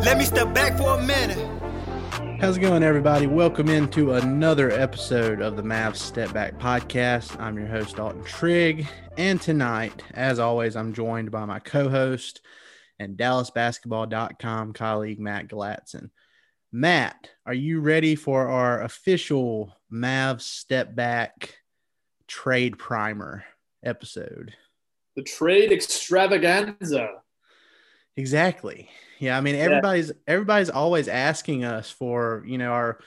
Let me step back for a minute. How's it going, everybody? Welcome into another episode of the Mavs Step Back Podcast. I'm your host, Dalton Trigg. And tonight, as always, I'm joined by my co host and DallasBasketball.com colleague, Matt Galatzan. Matt, are you ready for our official Mavs Step Back trade primer episode? The trade extravaganza. Exactly. Yeah, I mean everybody's yeah. everybody's always asking us for, you know, our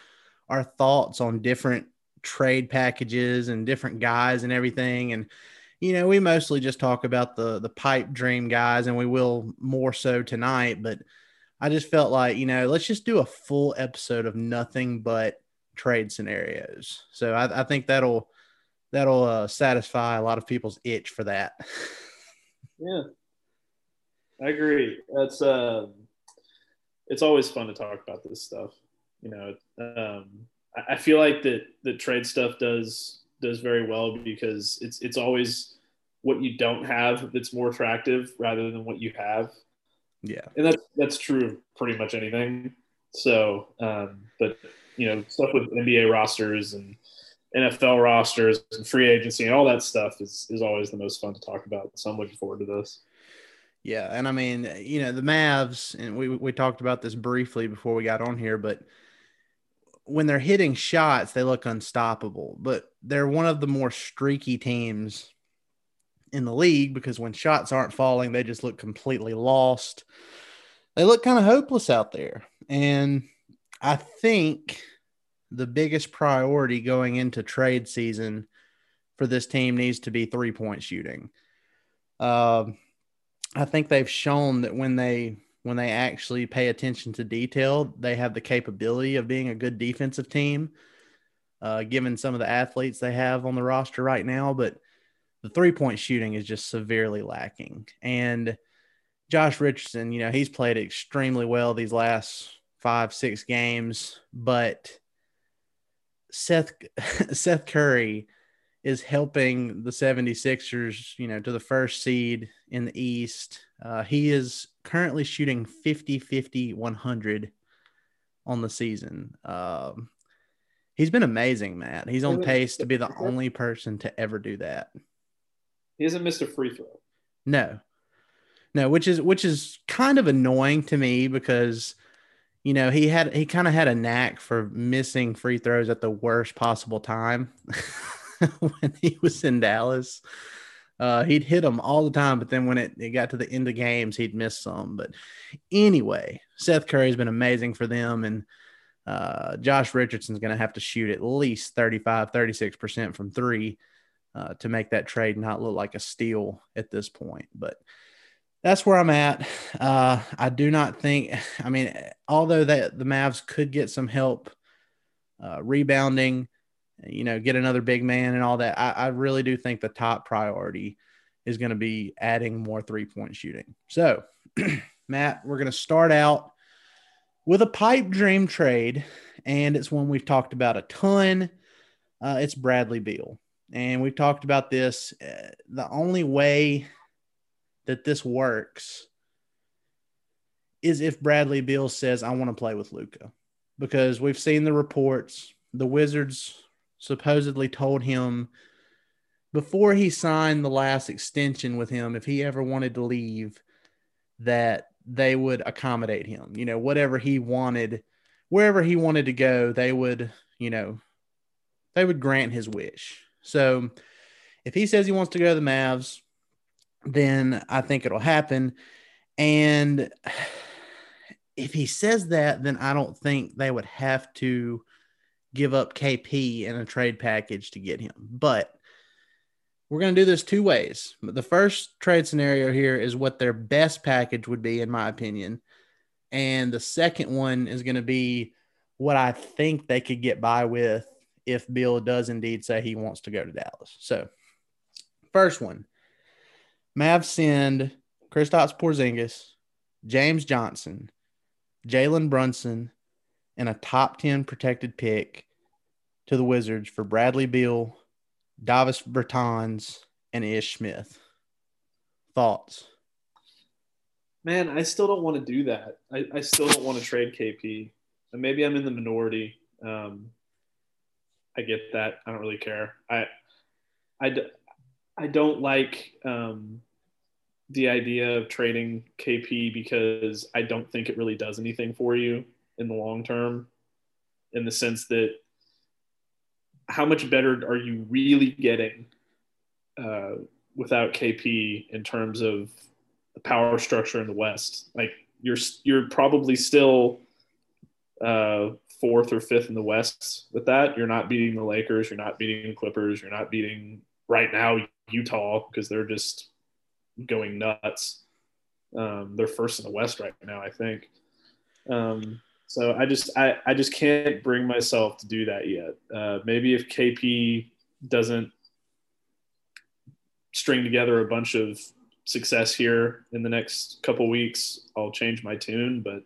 our thoughts on different trade packages and different guys and everything and you know, we mostly just talk about the the pipe dream guys and we will more so tonight, but I just felt like, you know, let's just do a full episode of nothing but trade scenarios. So I, I think that'll that'll uh, satisfy a lot of people's itch for that. Yeah, I agree. That's um, it's always fun to talk about this stuff. You know, um, I, I feel like that the trade stuff does does very well because it's it's always what you don't have that's more attractive rather than what you have. Yeah, and that's that's true of pretty much anything. So, um, but you know, stuff with NBA rosters and NFL rosters and free agency and all that stuff is is always the most fun to talk about. So I'm looking forward to this. Yeah, and I mean, you know, the Mavs, and we we talked about this briefly before we got on here, but when they're hitting shots, they look unstoppable. But they're one of the more streaky teams in the league because when shots aren't falling, they just look completely lost. They look kind of hopeless out there. And I think the biggest priority going into trade season for this team needs to be three point shooting Um, I think they've shown that when they when they actually pay attention to detail, they have the capability of being a good defensive team, uh, given some of the athletes they have on the roster right now. But the three point shooting is just severely lacking. And Josh Richardson, you know, he's played extremely well these last five, six games, but Seth Seth Curry is helping the 76ers, you know, to the first seed in the East. Uh, he is currently shooting 50 50 100 on the season. Um, he's been amazing, Matt. He's on pace to be the only person to ever do that. He hasn't missed a free throw. No. No, which is which is kind of annoying to me because you know, he had he kind of had a knack for missing free throws at the worst possible time when he was in Dallas. Uh, he'd hit them all the time, but then when it, it got to the end of games, he'd miss some. But anyway, Seth Curry's been amazing for them. And uh, Josh Richardson's going to have to shoot at least 35, 36% from three uh, to make that trade not look like a steal at this point. But that's where I'm at. Uh, I do not think, I mean, although that the Mavs could get some help uh, rebounding, you know, get another big man and all that, I, I really do think the top priority is going to be adding more three point shooting. So, Matt, we're going to start out with a pipe dream trade, and it's one we've talked about a ton. Uh, it's Bradley Beal. And we've talked about this. Uh, the only way that this works is if Bradley Beal says, I want to play with Luka, Because we've seen the reports. The Wizards supposedly told him before he signed the last extension with him, if he ever wanted to leave, that they would accommodate him. You know, whatever he wanted, wherever he wanted to go, they would, you know, they would grant his wish. So if he says he wants to go to the Mavs, then I think it'll happen. And if he says that, then I don't think they would have to give up KP in a trade package to get him. But we're going to do this two ways. The first trade scenario here is what their best package would be, in my opinion. And the second one is going to be what I think they could get by with if Beal does indeed say he wants to go to Dallas. So, first one Mavs send Kristaps Porzingis, James Johnson, Jalen Brunson, and a top 10 protected pick to the Wizards for Bradley Beal, Davis Bertans, and Ish Smith. Thoughts? Man, I still don't want to do that. I, I still don't want to trade KP. And maybe I'm in the minority. Um, I get that. I don't really care. I, I, I don't like um, the idea of trading KP because I don't think it really does anything for you in the long term, in the sense that how much better are you really getting uh, without KP in terms of the power structure in the West? Like you're you're probably still uh, fourth or fifth in the West with that. You're not beating the Lakers. You're not beating the Clippers. You're not beating right now Utah because they're just going nuts. Um, they're first in the West right now, I think. Um, so I just I, I just can't bring myself to do that yet. Uh, maybe if KP doesn't string together a bunch of success here in the next couple weeks, I'll change my tune. But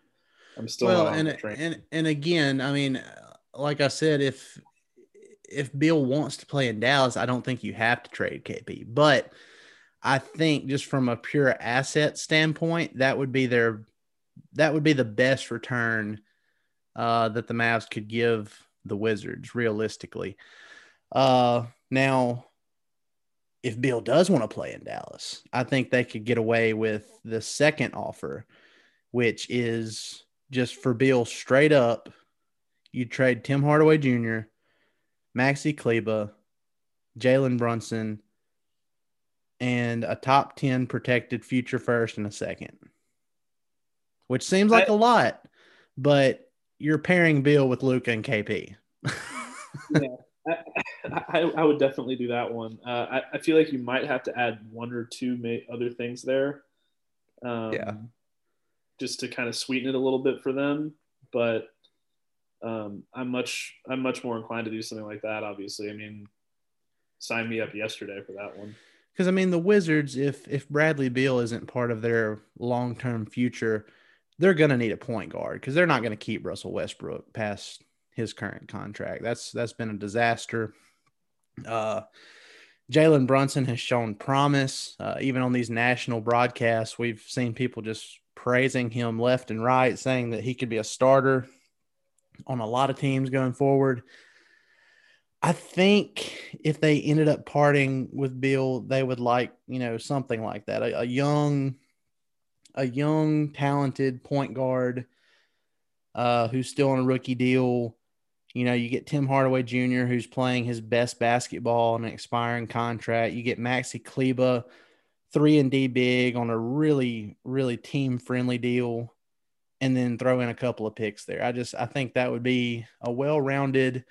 I'm still well, and and and again, I mean, like I said, if if Beal wants to play in Dallas, I don't think you have to trade KP. But I think just from a pure asset standpoint, that would be their that would be the best return uh, that the Mavs could give the Wizards realistically. Uh, now, if Beal does want to play in Dallas, I think they could get away with the second offer, which is just for Beal straight up. You trade Tim Hardaway Jr., Maxi Kleber, Jalen Brunson, and a top 10 protected future first and a second, which seems like I, a lot, but you're pairing Beal with Luka and KP. yeah. I, I, I would definitely do that one. Uh, I, I feel like you might have to add one or two other things there. Um, Yeah. Just to kind of sweeten it a little bit for them, but um, I'm much I'm much more inclined to do something like that. Obviously, I mean, sign me up yesterday for that one. Because I mean, the Wizards, if if Bradley Beal isn't part of their long term future, they're going to need a point guard because they're not going to keep Russell Westbrook past his current contract. That's that's been a disaster. Uh, Jalen Brunson has shown promise. Uh, even on these national broadcasts, we've seen people just praising him left and right, saying that he could be a starter on a lot of teams going forward. I think if they ended up parting with Beal, they would like, you know, something like that. A, a young, a young, talented point guard uh, who's still on a rookie deal. You know, you get Tim Hardaway Jr., who's playing his best basketball on an expiring contract. You get Maxi Kleber, three and D big on a really, really team friendly deal, and then throw in a couple of picks there. I just I think that would be a well rounded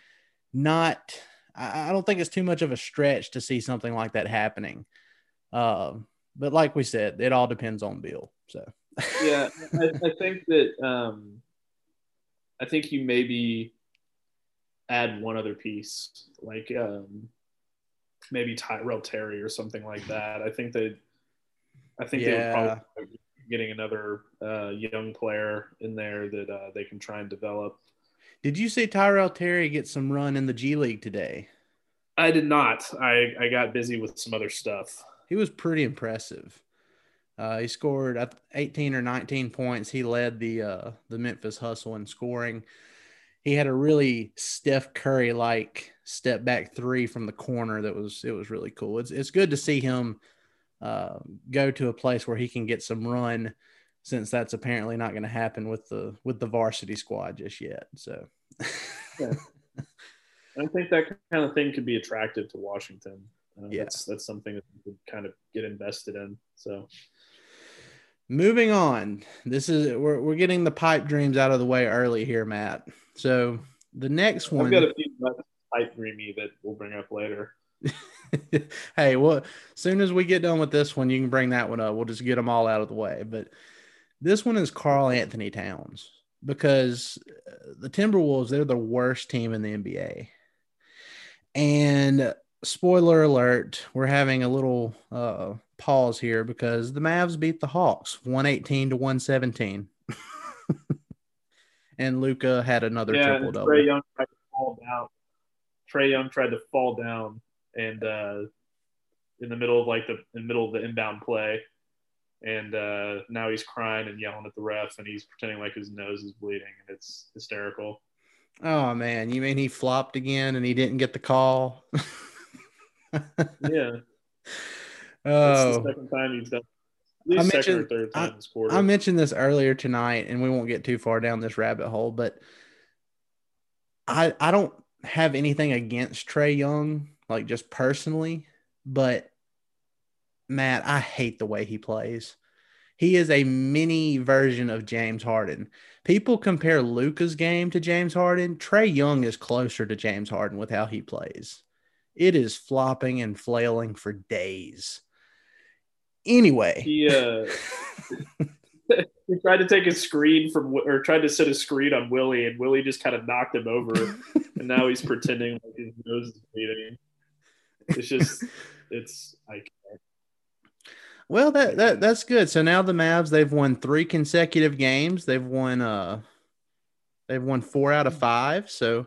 not I don't think it's too much of a stretch to see something like that happening. Um, but like we said, it all depends on Beal. So yeah, I, I think that um, I think you maybe add one other piece, like um, maybe Tyrell Terry or something like that. I think they, I think they would Yeah. probably getting another uh, young player in there that uh, they can try and develop. did you see Tyrell Terry get some run in the G League today? I did not. I I got busy with some other stuff. He was pretty impressive. Uh, he scored 18 or 19 points. He led the uh, the Memphis Hustle in scoring. He had a really Steph Curry like step back three from the corner that was it was really cool. It's it's good to see him uh, go to a place where he can get some run, since that's apparently not going to happen with the with the varsity squad just yet. So I think that kind of thing could be attractive to Washington. Uh, Yeah. that's that's something that we could kind of get invested in. So moving on, this is we're we're getting the pipe dreams out of the way early here, Matt. So the next one. I've got a few pipe dreamy that we'll bring up later. hey, well, as soon as we get done with this one, you can bring that one up. We'll just get them all out of the way. But this one is Karl-Anthony Towns because uh, the Timberwolves, they're the worst team in the NBA. And spoiler alert, we're having a little uh, pause here because the Mavs beat the Hawks 118 to 117. and Luka had another yeah, triple double. Trae Young tried to fall down. Trae Young tried to fall down and uh, in the middle of like the in the middle of the inbound play, and uh, now he's crying and yelling at the ref, and he's pretending like his nose is bleeding, and it's hysterical. Oh man, you mean he flopped again and he didn't get the call? Yeah, oh, second time he's done. I second or mentioned- third time this quarter. I mentioned this earlier tonight, and we won't get too far down this rabbit hole, but I I don't have anything against Trae Young, like just personally, but Matt, I hate the way he plays. He is a mini version of James Harden. People compare Luka's game to James Harden. Trae Young is closer to James Harden with how he plays. It is flopping and flailing for days. Anyway, he uh, he tried to take a screen from or tried to set a screen on Willie, and Willie just kind of knocked him over, and now he's pretending like his nose is bleeding. It's just, it's I can't. Well, that, that that's good. So now the Mavs they've won three consecutive games. They've won uh they've won four out of five. So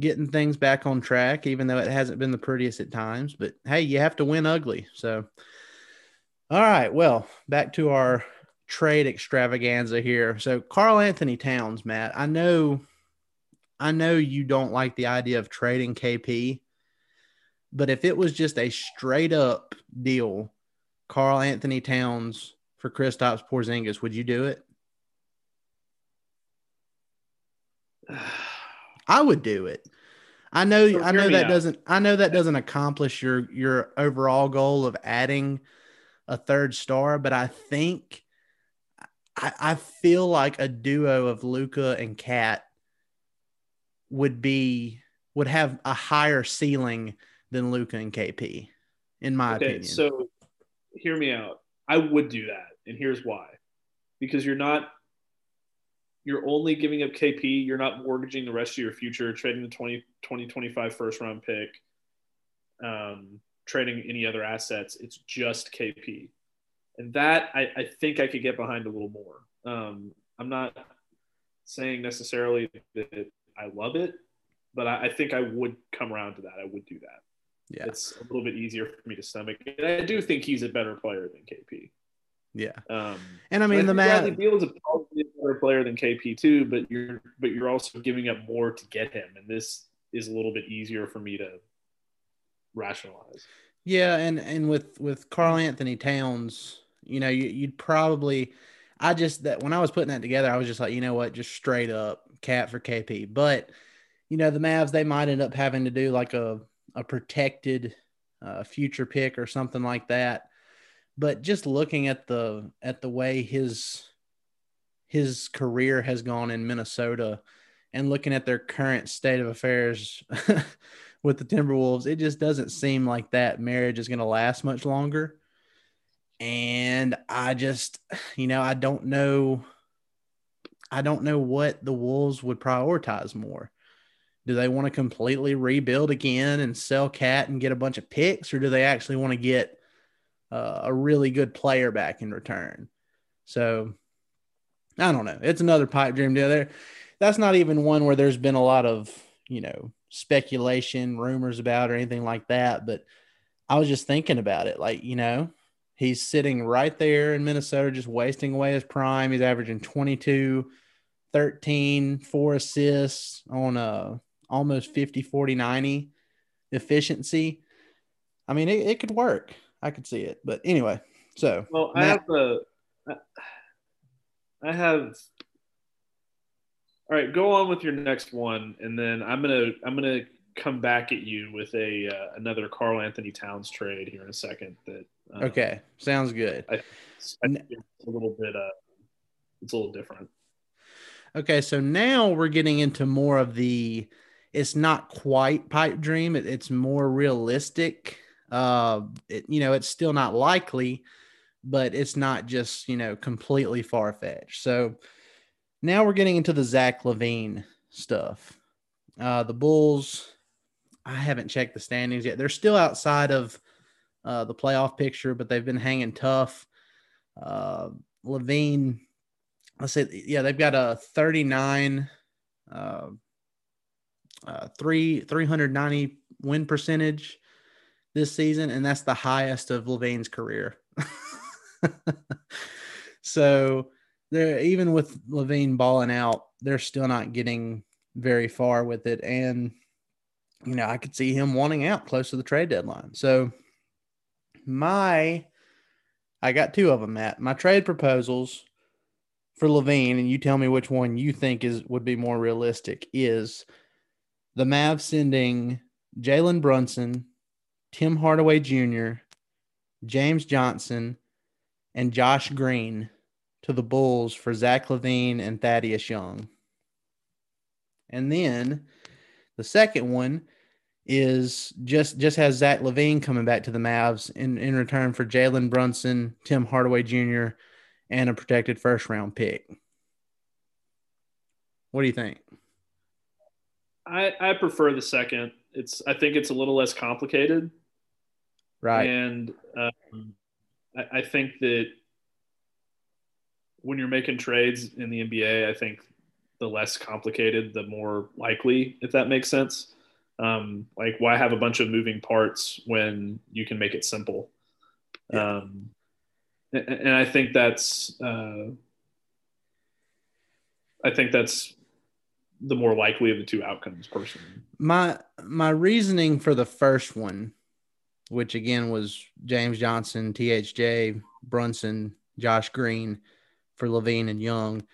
getting things back on track, even though it hasn't been the prettiest at times. But hey, you have to win ugly. So all right, well, back to our trade extravaganza here. So Karl-Anthony Towns, Matt, I know I know you don't like the idea of trading KP, but if it was just a straight up deal Karl-Anthony Towns for Kristaps Porzingis, would you do it? I would do it. I know So I know that out. doesn't I know that doesn't accomplish your your overall goal of adding a third star, but I think I, I feel like a duo of Luka and KAT would be would have a higher ceiling than Luka and KP, in my Okay, opinion. so hear me out. I would do that, and here's why: because you're not, you're only giving up KP. You're not mortgaging the rest of your future, trading the 20, 2025 first round pick, um, trading any other assets. It's just KP, and that I, I think I could get behind a little more. Um, I'm not saying necessarily that I love it, but I, I think I would come around to that. I would do that yeah, it's a little bit easier for me to stomach. And I do think he's a better player than KP. yeah. Um, And I mean, the think Bradley. Beal is a better player than KP too, but you're but you're also giving up more to get him, and this is a little bit easier for me to rationalize. Yeah, and and with with Karl-Anthony Towns, you know, you, you'd probably. I just that when I was putting that together, I was just like, you know what, just straight up KAT for KP. But you know, the Mavs they might end up having to do like a a protected uh, future pick or something like that. But just looking at the at the way his his career has gone in Minnesota, and looking at their current state of affairs with the Timberwolves, it just doesn't seem like that marriage is going to last much longer. And I just, you know, I don't know. I don't know what the Wolves would prioritize more. Do they want to completely rebuild again and sell KAT and get a bunch of picks, or do they actually want to get uh, a really good player back in return? So I don't know. It's another pipe dream deal there. That's not even one where there's been a lot of, you know, speculation, rumors about or anything like that. But I was just thinking about it. Like, you know, he's sitting right there in Minnesota, just wasting away his prime. He's averaging 22, 13, four assists on a almost 50, 40, 90 efficiency. I mean, it, it could work. I could see it. But anyway, so Well, I Matt- have a, I have. All right, go on with your next one, and then I'm gonna I'm gonna come back at you with a uh, another Karl-Anthony Towns trade here in a second. That uh, okay, sounds good. I, I think it's a little bit uh, it's a little different. Okay, so now we're getting into more of the it's not quite pipe dream, it, it's more realistic. Uh it, you know, it's still not likely, but it's not just, you know, completely far-fetched. So now we're getting into the Zach LaVine stuff. Uh the Bulls, I haven't checked the standings yet. They're still outside of uh the playoff picture, but they've been hanging tough. Uh LaVine let's say yeah they've got a 39 uh, uh 3 390 win percentage this season and that's the highest of LaVine's career so they're even with LaVine balling out they're still not getting very far with it and you know I could see him wanting out close to the trade deadline so my I got two of them Matt my trade proposals for LaVine, and you tell me which one you think is would be more realistic, is the Mavs sending Jalen Brunson, Tim Hardaway Jr., James Johnson, and Josh Green to the Bulls for Zach LaVine and Thaddeus Young. And then the second one is just just has Zach LaVine coming back to the Mavs in, in return for Jalen Brunson, Tim Hardaway Jr., and a protected first round pick. What do you think? I I prefer the second. It's I think it's a little less complicated. Right. And um, I, I think that when you're making trades in the NBA, I think the less complicated, the more likely, if that makes sense. Um, like, why have a bunch of moving parts when you can make it simple? Yeah. Um, and, and I think that's, uh, I think that's the more likely of the two outcomes, personally. My my reasoning for the first one, which again was James Johnson, THJ, Brunson, Josh Green for LaVine and Young.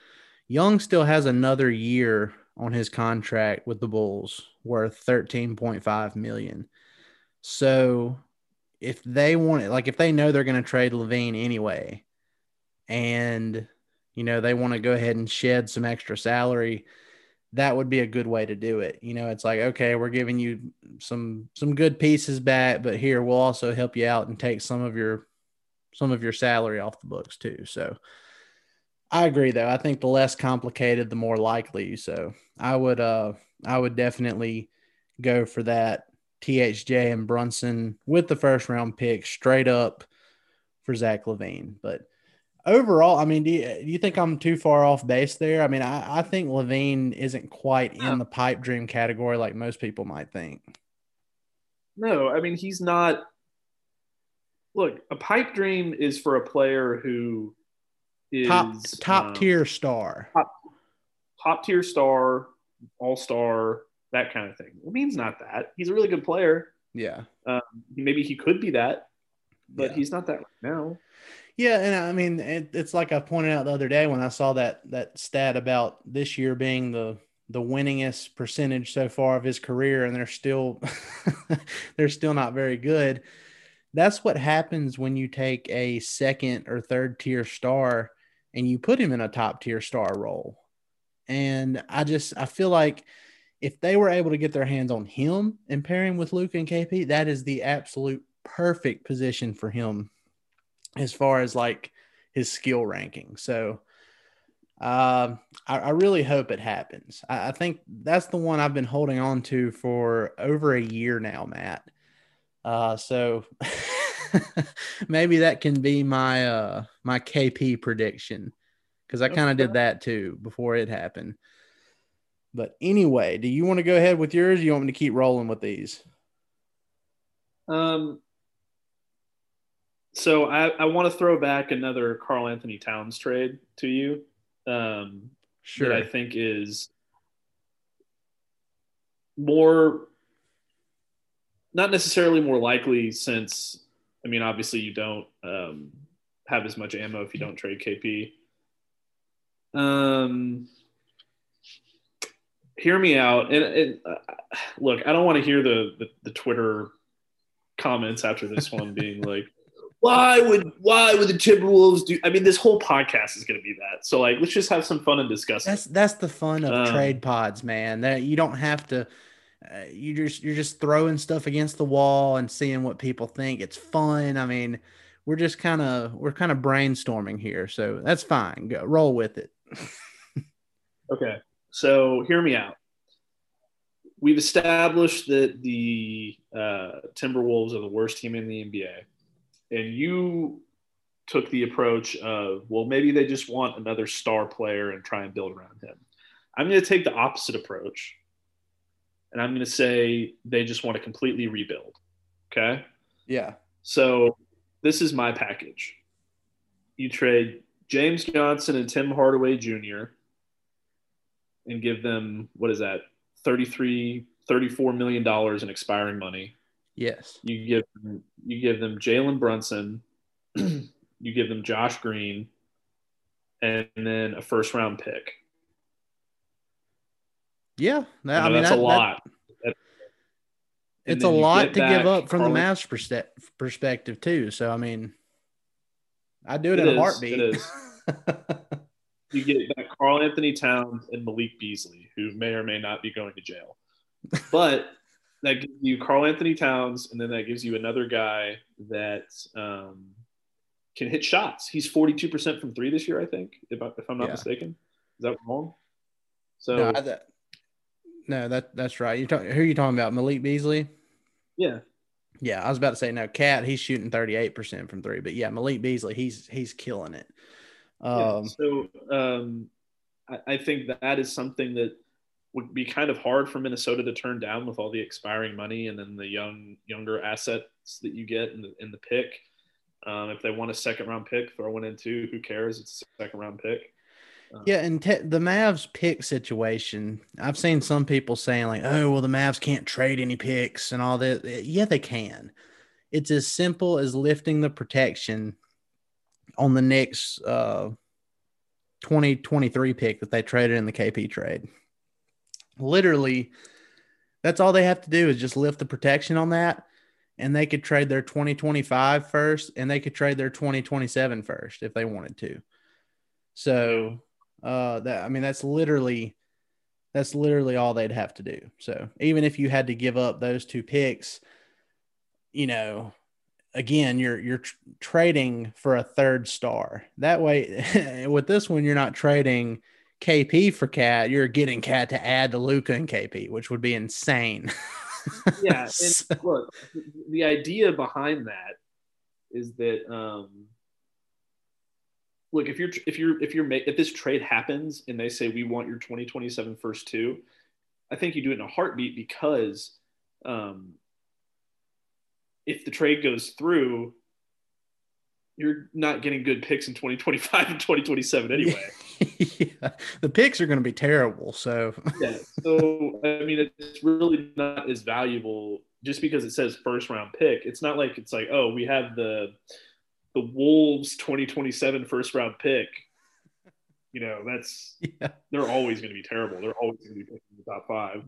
Young still has another year on his contract with the Bulls worth 13.5 million. So if they want it, like if they know they're going to trade LaVine anyway, and you know they want to go ahead and shed some extra salary, that would be a good way to do it. You know, it's like, okay, we're giving you some some good pieces back, but here we'll also help you out and take some of your some of your salary off the books too. So I agree though. I think the less complicated, the more likely. So I would uh I would definitely go for that THJ and Brunson with the first round pick straight up for Zach LaVine. But overall, I mean, do you, do you think I'm too far off base there? I mean, I, I think LaVine isn't quite in the pipe dream category like most people might think. No, I mean, he's not. Look, a pipe dream is for a player who is top top um, tier star. top, top tier star, all star, that kind of thing. LaVine's not that. He's a really good player. Yeah. Um, maybe he could be that, but Yeah. he's not that right now. Yeah, and I mean, it, it's like I pointed out the other day when I saw that that stat about this year being the the winningest percentage so far of his career, and they're still they're still not very good. That's what happens when you take a second or third tier star and you put him in a top tier star role. And I just I feel like if they were able to get their hands on him and pair him with Luke and KP, that is the absolute perfect position for him as far as like his skill ranking. So um, I, I really hope it happens. I, I think that's the one I've been holding on to for over a year now, Matt. Uh, so maybe that can be my uh, my KP prediction because I kind of did that too before it happened. But anyway, do you want to go ahead with yours? You want me to keep rolling with these? Um, so I, I want to throw back another Karl-Anthony Towns trade to you. Um, Sure. that I think is more, not necessarily more likely since, I mean, obviously you don't um, have as much ammo if you don't trade KP. Um, hear me out. And, and uh, look, I don't want to hear the, the, the Twitter comments after this one being like, why would why would the Timberwolves do? I mean, this whole podcast is going to be that. So like, let's just have some fun and discuss. it. That's that's the fun of Um, trade pods, man. That you don't have to. Uh, you just you're just throwing stuff against the wall and seeing what people think. It's fun. I mean, we're just kind of we're kind of brainstorming here, so that's fine. Go, roll with it. Okay, so hear me out. We've established that the uh, Timberwolves are the worst team in the NBA, and you took the approach of, well, maybe they just want another star player and try and build around him. I'm going to take the opposite approach, and I'm going to say they just want to completely rebuild. Okay. Yeah. So this is my package. You trade James Johnson and Tim Hardaway Jr. and give them what is that 33 34 million dollars in expiring money. Yes. You give them, you give them Jalen Brunson, you give them Josh Green, and then a first round pick. Yeah. That, I mean, that's that- a that- lot. And it's a lot to give up from the Carl- Mavs perspe- perspective too. So I mean, I do it, It in a is, heartbeat. it is. You get back Karl-Anthony Towns and Malik Beasley, who may or may not be going to jail. But that gives you Karl-Anthony Towns, and then that gives you another guy that um, can hit shots. He's 42% from three this year, I think, if, I, if I'm not Yeah. mistaken. Is that wrong? So, no, I, that, no, that that's right. You talk, who are you talking about? Malik Beasley. yeah. Yeah, I was about to say no. KAT, he's shooting thirty eight percent from three, but yeah, Malik Beasley, he's he's killing it. Yeah, Um, so um, I, I think that is something that would be kind of hard for Minnesota to turn down with all the expiring money and then the young younger assets that you get in the in the pick. Um, if they want a second round pick, throw one in too. Who cares? It's a second round pick. yeah, and te- the Mavs pick situation, I've seen some people saying like, "Oh, well, the Mavs can't trade any picks and all that." Yeah, they can. It's as simple as lifting the protection on the Knicks' uh, 2023 pick that they traded in the KP trade. Literally, that's all they have to do is just lift the protection on that, and they could trade their 2025 first, and they could trade their 2027 first if they wanted to. So, uh, that I mean, that's literally That's literally all they'd have to do. So even if you had to give up those two picks, you know, again, you're you're tr- trading for a third star. That way, with this one, you're not trading KP for KAT. You're getting KAT to add to Luka and KP, which would be insane. yeah, and look, the idea behind that is that um, look if you're if you're if you're if this trade happens and they say we want your 2027 first two, I think you do it in a heartbeat because um, if the trade goes through, you're not getting good picks in 2025 and 2027 anyway. yeah, the picks are going to be terrible. So yeah, so I mean, it's really not as valuable just because it says first round pick. It's not like it's like oh we have the the Wolves 2027 first round pick. You know that's yeah. they're always going to be terrible. They're always going to be picking the top five.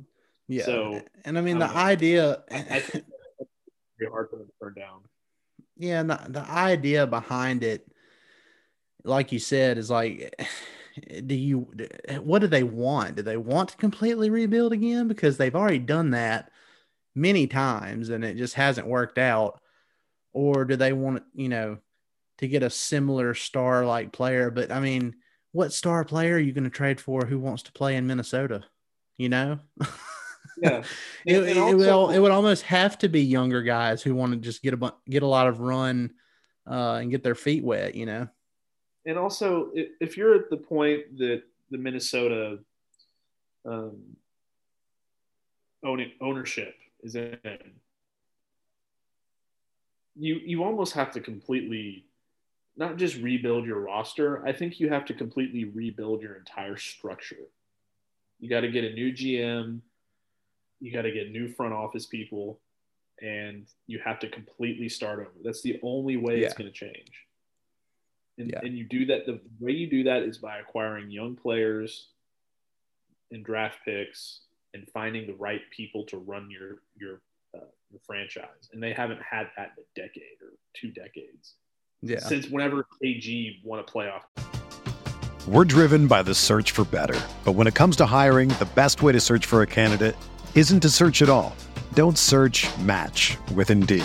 Yeah. So and I mean the know. idea. I, I think very hard for them to turn down. Yeah, and the, the idea behind it, like you said, is like, do you, what do they want? Do they want to completely rebuild again? Because they've already done that many times and it just hasn't worked out. Or do they want, you know, to get a similar star like player? But I mean, what star player are you going to trade for who wants to play in Minnesota? You know? yeah. it, it, also, it, would, it would almost have to be younger guys who want to just get a get a lot of run uh, and get their feet wet, you know. And also, if you're at the point that the Minnesota um, owning, ownership is in, you you almost have to completely not just rebuild your roster. I think you have to completely rebuild your entire structure. You got to get a new GM you got to get new front office people and you have to completely start over. That's the only way yeah. it's going to change. And, yeah. and you do that, the way you do that is by acquiring young players and draft picks and finding the right people to run your, your, uh, your franchise. And they haven't had that in a decade or two decades. Yeah. Since whenever KG won a playoff. We're driven by the search for better. But when it comes to hiring, the best way to search for a candidate isn't to search at all. Don't search match with Indeed.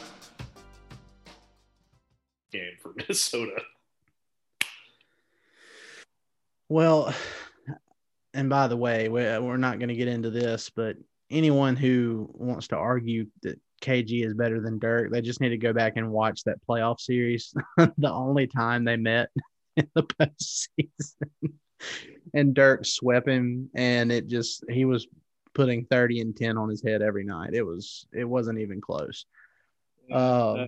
Minnesota. Well, and by the way, we're not going to get into this, but anyone who wants to argue that KG is better than Dirk, they just need to go back and watch that playoff series. the only time they met in the postseason and Dirk swept him, and it just he was putting thirty and ten on his head every night. It was it wasn't even close. Uh,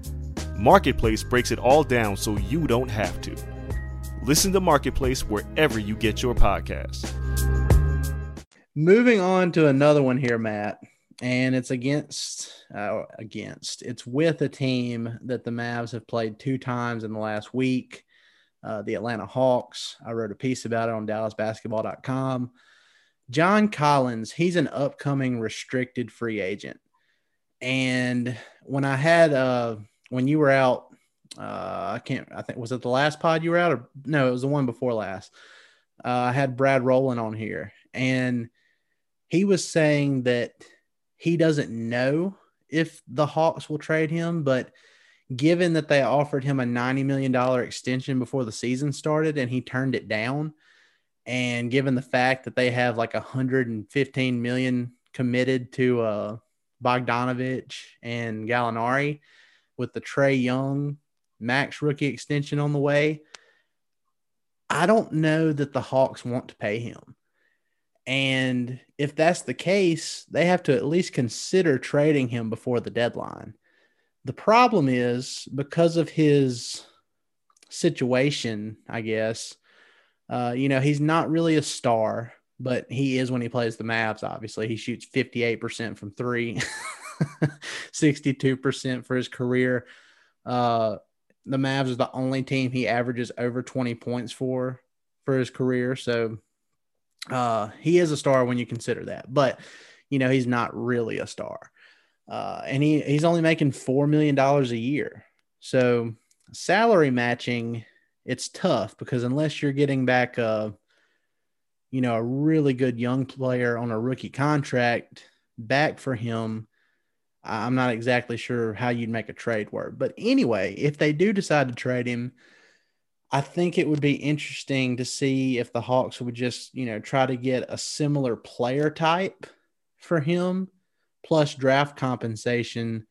Marketplace breaks it all down so you don't have to. Listen to Marketplace wherever you get your podcasts. Moving on to another one here, Matt, and it's against uh, against it's with a team that the Mavs have played two times in the last week uh, the Atlanta Hawks. I wrote a piece about it on DallasBasketball.com. John Collins, he's an upcoming restricted free agent. and when I had uh when you were out, uh I can't I think was it the last pod you were out or no, it was the one before last. Uh, I had Brad Rowland on here and he was saying that he doesn't know if the Hawks will trade him, but given that they offered him a $90 million extension before the season started and he turned it down, and given the fact that they have like 115 million committed to uh, Bogdanovich and Gallinari with the Trae Young max rookie extension on the way, I don't know that the Hawks want to pay him. And if that's the case, they have to at least consider trading him before the deadline. The problem is because of his situation, I guess, uh, you know, he's not really a star, but he is when he plays the Mavs, obviously. He shoots 58% from three, 62% for his career. Uh, the Mavs is the only team he averages over 20 points for for his career. So uh, he is a star when you consider that, but you know, he's not really a star. Uh, and he, he's only making $4 million a year. So salary matching, it's tough because unless you're getting back a, you know, a really good young player on a rookie contract back for him, I'm not exactly sure how you'd make a trade work. But anyway, if they do decide to trade him, I think it would be interesting to see if the Hawks would just, you know, try to get a similar player type for him, plus draft compensation,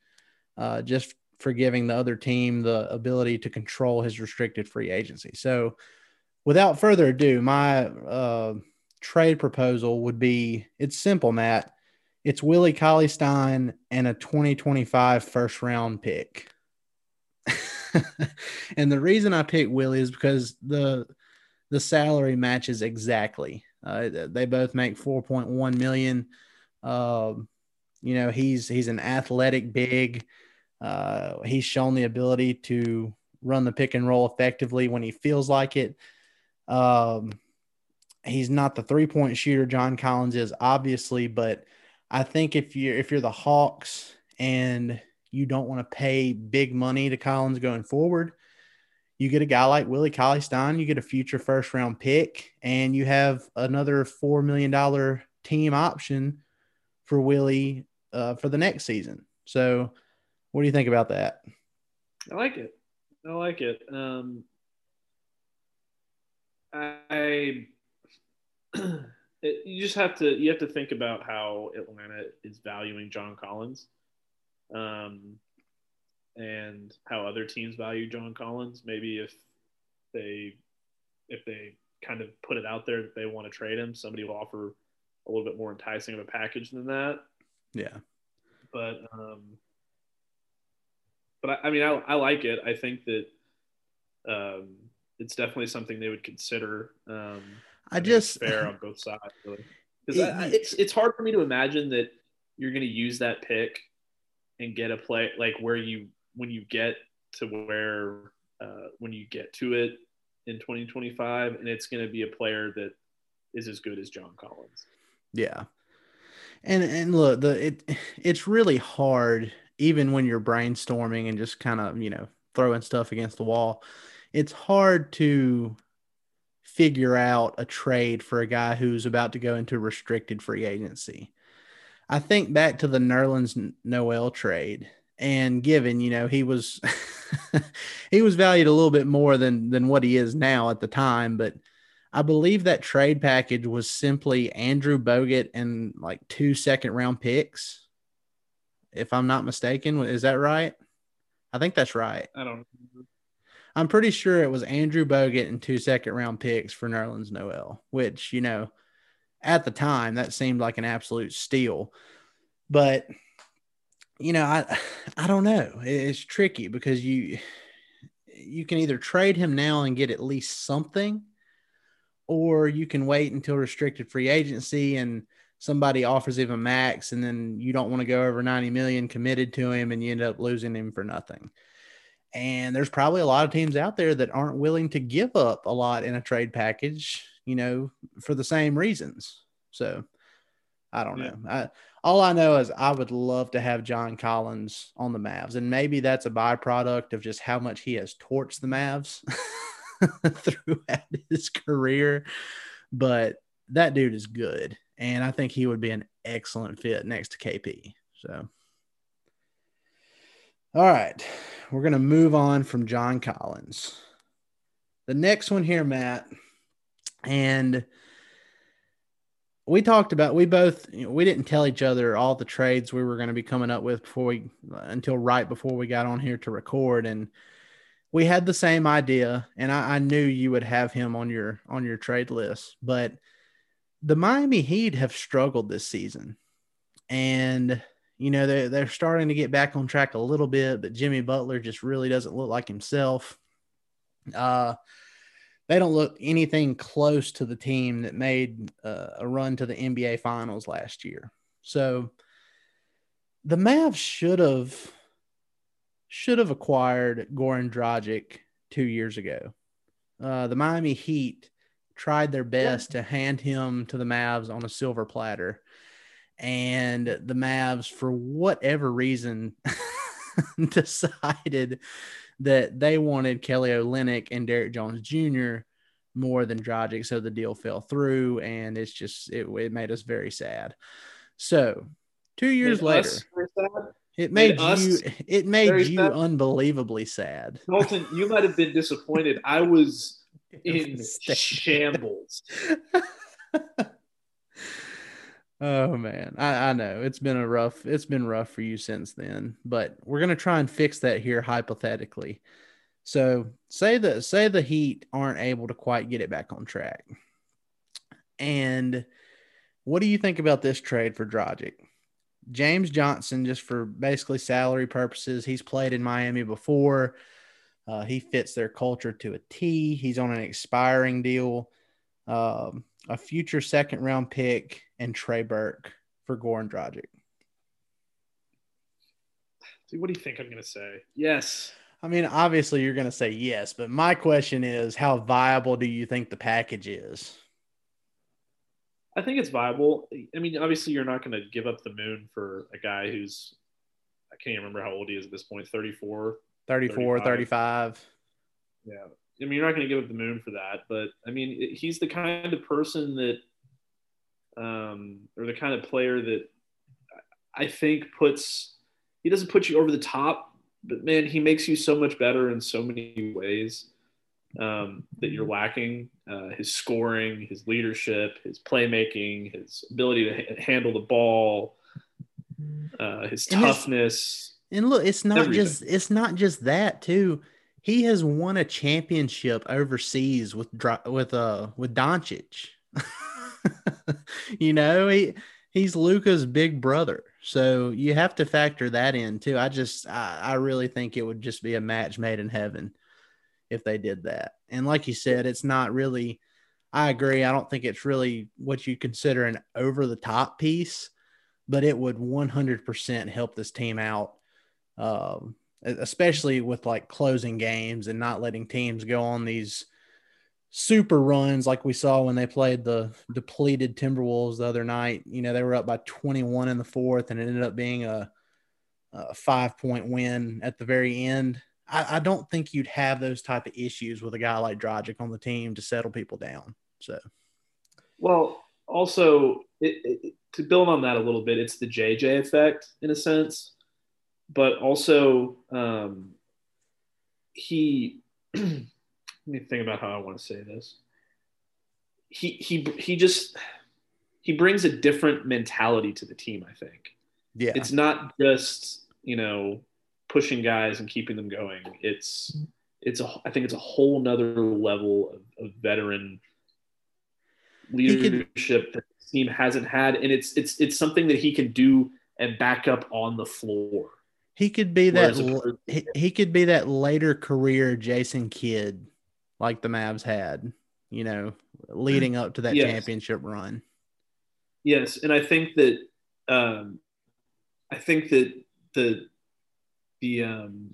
uh, just for giving the other team the ability to control his restricted free agency. So, without further ado, my uh, trade proposal would be it's simple, Matt. It's Willie Cauley Stein and a 2025 first round pick. and the reason I picked Willie is because the the salary matches exactly. Uh, they both make 4.1 million. Uh, you know, he's he's an athletic big. Uh, he's shown the ability to run the pick and roll effectively when he feels like it. Um, he's not the three point shooter John Collins is, obviously, but I think if you're if you're the Hawks and you don't want to pay big money to Collins going forward, you get a guy like Willie Cauley Stein, you get a future first round pick, and you have another $4 million team option for Willie uh, for the next season. So, what do you think about that? I like it. I like it. Um, I, it, you just have to you have to think about how Atlanta is valuing John Collins um, and how other teams value John Collins. Maybe if they if they kind of put it out there that they want to trade him, somebody will offer a little bit more enticing of a package than that. Yeah, but um, but I, I mean, I, I like it. I think that um, it's definitely something they would consider. Um, I just fair on both sides, really, because it, it's it's hard for me to imagine that you're going to use that pick and get a play like where you when you get to where uh, when you get to it in 2025 and it's going to be a player that is as good as John Collins. Yeah. And and look, the it it's really hard even when you're brainstorming and just kind of, you know, throwing stuff against the wall. It's hard to figure out a trade for a guy who's about to go into restricted free agency. I think back to the Nerlens Noel trade and given, you know, he was he was valued a little bit more than than what he is now at the time, but I believe that trade package was simply Andrew Bogut and like two second round picks. If I'm not mistaken, is that right? I think that's right. I don't I'm pretty sure it was Andrew Bogut and two second round picks for Nerlens Noel, which, you know, at the time that seemed like an absolute steal. But you know i i don't know. It's tricky because you you can either trade him now and get at least something or you can wait until restricted free agency and somebody offers him a max and then you don't want to go over 90 million committed to him and you end up losing him for nothing and there's probably a lot of teams out there that aren't willing to give up a lot in a trade package you know for the same reasons so I don't know. I, all I know is I would love to have John Collins on the Mavs, and maybe that's a byproduct of just how much he has torched the Mavs throughout his career. But that dude is good, and I think he would be an excellent fit next to KP. So, all right, we're gonna move on from John Collins. The next one here, Matt, and we talked about we both you know, we didn't tell each other all the trades we were going to be coming up with before we until right before we got on here to record and we had the same idea and I, I knew you would have him on your on your trade list but the miami heat have struggled this season and you know they're, they're starting to get back on track a little bit but jimmy butler just really doesn't look like himself uh they don't look anything close to the team that made uh, a run to the NBA Finals last year. So the Mavs should have should have acquired Goran Dragic two years ago. Uh, the Miami Heat tried their best to hand him to the Mavs on a silver platter, and the Mavs, for whatever reason, decided that they wanted Kelly Olynyk and Derrick Jones Jr. more than Dragic, so the deal fell through, and it's just it, it made us very sad. So two years Made later, us very sad? it made, Made us you it made you sad? unbelievably sad. Dalton, you might have been disappointed. I was in shambles. Oh man, I, I know it's been a rough it's been rough for you since then, but we're gonna try and fix that here hypothetically. So say the say the Heat aren't able to quite get it back on track. And what do you think about this trade for Dragic? James Johnson, just for basically salary purposes, he's played in Miami before. Uh, he fits their culture to a T. He's on an expiring deal. Um, a future second round pick and Trey Burke for Goran Dragic. Dude, what do you think I'm going to say? Yes. I mean, obviously you're going to say yes, but my question is how viable do you think the package is? I think it's viable. I mean, obviously, you're not going to give up the moon for a guy who's, I can't even remember how old he is at this point 34. 34, 35. 35. Yeah. I mean, you're not going to give up the moon for that. But I mean, he's the kind of person that, um, or the kind of player that I think puts, he doesn't put you over the top, but man, he makes you so much better in so many ways um, that you're lacking. Uh, his scoring, his leadership, his playmaking, his ability to ha- handle the ball, uh, his And toughness. And look, it's not Everything. just it's not just that too. He has won a championship overseas with with uh with Doncic. you know, he he's Luka's big brother. So you have to factor that in too. I just I, I really think it would just be a match made in heaven if they did that. And like you said, it's not really I agree. I don't think it's really what you consider an over the top piece, but it would 100% help this team out um, especially with like closing games and not letting teams go on these super runs like we saw when they played the depleted Timberwolves the other night. You know, they were up by 21 in the fourth and it ended up being a, a five point win at the very end. I, I don't think you'd have those type of issues with a guy like Dragic on the team to settle people down. So, Well, also it, it, to build on that a little bit, it's the JJ effect in a sense, but also um, he. let me think about how I want to say this. He he he just he brings a different mentality to the team. I think yeah, it's not just you know pushing guys and keeping them going. It's it's a I think it's a whole nother level of, of veteran leadership that the team hasn't had, and it's it's it's something that he can do and back up on the floor. He could be that Whereas a l- person- he, he could be that later career Jason Kidd like the Mavs had, you know, leading up to that Yes. championship run. Yes, and I think that um, I think that the the um,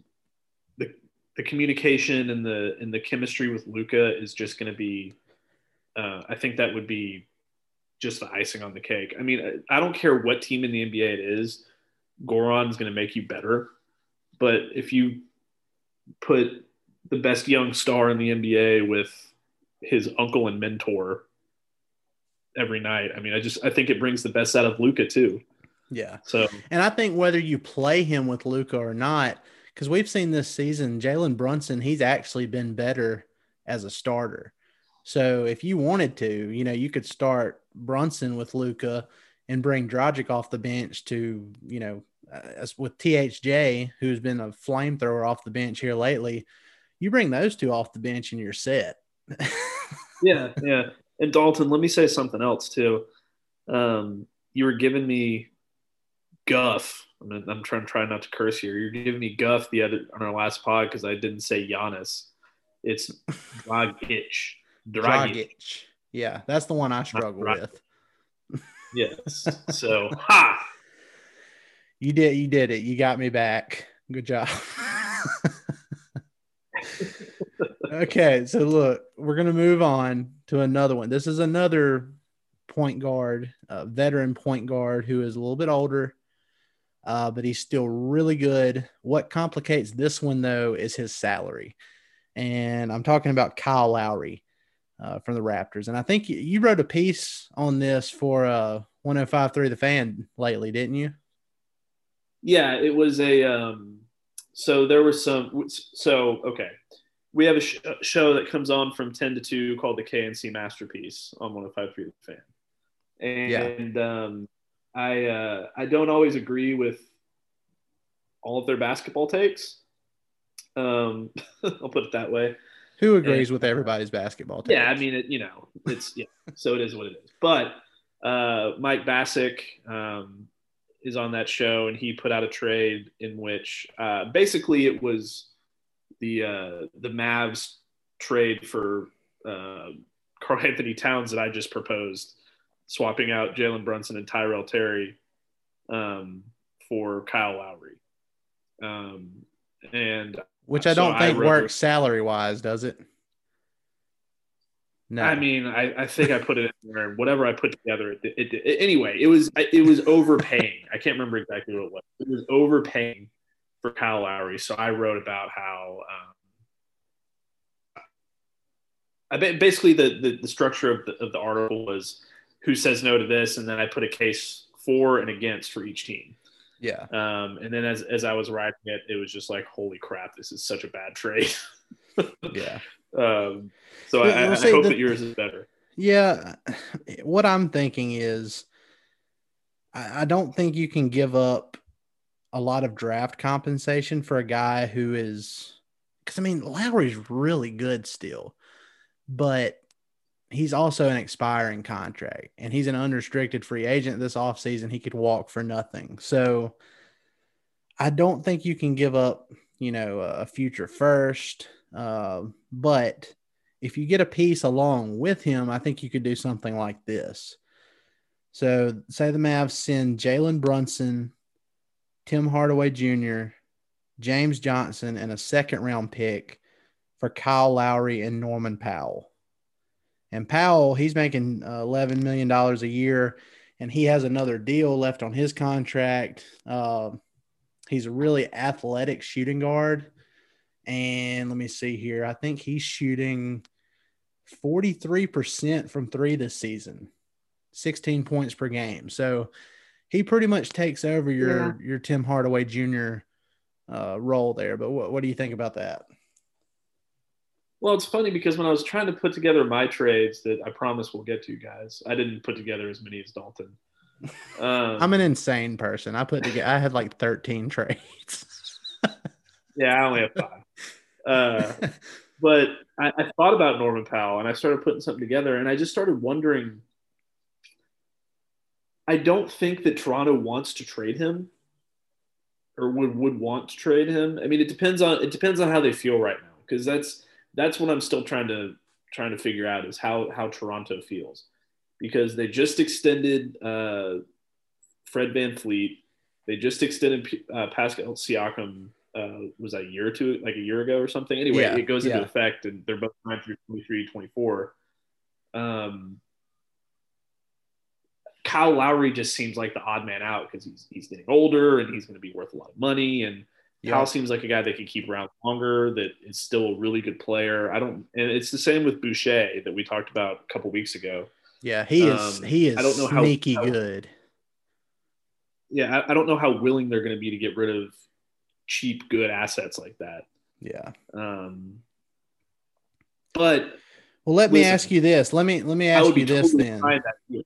the the communication and the and the chemistry with Luka is just going to be. Uh, I think that would be just the icing on the cake. I mean, I don't care what team in the NBA it is, Goran's going to make you better. But if you put the best young star in the NBA with his uncle and mentor every night, I mean, I just I think it brings the best out of Luka too. Yeah. So, and I think whether you play him with Luka or not, because we've seen this season, Jalen Brunson, he's actually been better as a starter. So if you wanted to, you know, you could start Brunson with Luka and bring Dragic off the bench to, you know, uh, with THJ, who's been a flamethrower off the bench here lately. You bring those two off the bench and you're set. yeah, yeah. And Dalton, let me say something else too. Um, you were giving me guff. I'm, I'm trying try not to curse here. You're giving me guff the other on our last pod because I didn't say Giannis. It's Dragic. Dragic. Yeah, that's the one I struggle with. Yes. So, ha! You did. You did it. You got me back. Good job. okay, so look, we're gonna move on to another one. This is another point guard, uh, veteran point guard who is a little bit older, uh, but he's still really good. What complicates this one though is his salary, and I'm talking about Kyle Lowry uh, from the Raptors. And I think you, wrote a piece on this for uh, 105.3 The Fan lately, didn't you? Yeah, it was a. Um, so there was some. So okay, we have a sh- show that comes on from 10 to 2 called the KNC Masterpiece on 105.3 The Fan, and yeah. um, I uh, I don't always agree with all of their basketball takes. Um, I'll put it that way. Who agrees and, with everybody's basketball? Takes? Yeah, I mean, it, you know, it's yeah. so it is what it is. But uh, Mike Bacsik um, is on that show, and he put out a trade in which uh, basically it was the uh, the Mavs trade for uh, Karl-Anthony Towns that I just proposed, swapping out Jalen Brunson and Tyrell Terry um, for Kyle Lowry. Um, and which I don't so think I works salary wise, does it? No. I mean, I, I think I put it in there. Whatever I put together, it, it, it, anyway, it was it was overpaying. I can't remember exactly what it was. It was overpaying for Kyle Lowry. So I wrote about how um, I basically the, the, the structure of the, of the article was who says no to this, and then I put a case for and against for each team. Yeah. Um, and then as, as I was writing it, it was just like, holy crap, this is such a bad trade. yeah. Um, so I, I, I hope the, that yours is better. Yeah. What I'm thinking is, I, I don't think you can give up a lot of draft compensation for a guy who is, because I mean, Lowry's really good still, but he's also an expiring contract and he's an unrestricted free agent this offseason. He could walk for nothing. So I don't think you can give up, you know, a future first. Uh, but if you get a piece along with him, I think you could do something like this. So say the Mavs send Jalen Brunson, Tim Hardaway Jr., James Johnson, and a second round pick for Kyle Lowry and Norman Powell. And Powell, he's making uh, $11 million a year and he has another deal left on his contract. Uh, he's a really athletic shooting guard. And let me see here. I think he's shooting 43% from three this season, 16 points per game. So he pretty much takes over your, yeah. your Tim Hardaway Jr. Uh, role there. But what, what do you think about that? Well, it's funny because when I was trying to put together my trades that I promise we'll get to, you guys, I didn't put together as many as Dalton. Um, I'm an insane person. I put together. I had like 13 trades. yeah, I only have five. Uh, but I, I thought about Norman Powell and I started putting something together, and I just started wondering. I don't think that Toronto wants to trade him, or would would want to trade him. I mean, it depends on it depends on how they feel right now because that's that's what I'm still trying to trying to figure out is how how Toronto feels because they just extended uh, Fred VanVleet. They just extended uh, Pascal Siakam. Uh, was that a year or two, like a year ago or something? Anyway, yeah, it goes into yeah. effect, and they're both signed through 23, 24. Um, Kyle Lowry just seems like the odd man out because he's he's getting older and he's going to be worth a lot of money. And Yeah. Kyle seems like a guy that could keep around longer. That is still a really good player. I don't, and it's the same with Boucher that we talked about a couple weeks ago. Yeah, he is Um, he is I don't know how- sneaky how- good. Yeah, I, I don't know how willing they're going to be to get rid of cheap, good assets like that. Yeah. Um, but Well, let me ask you this. Let me let me ask you this totally then. behind that deal.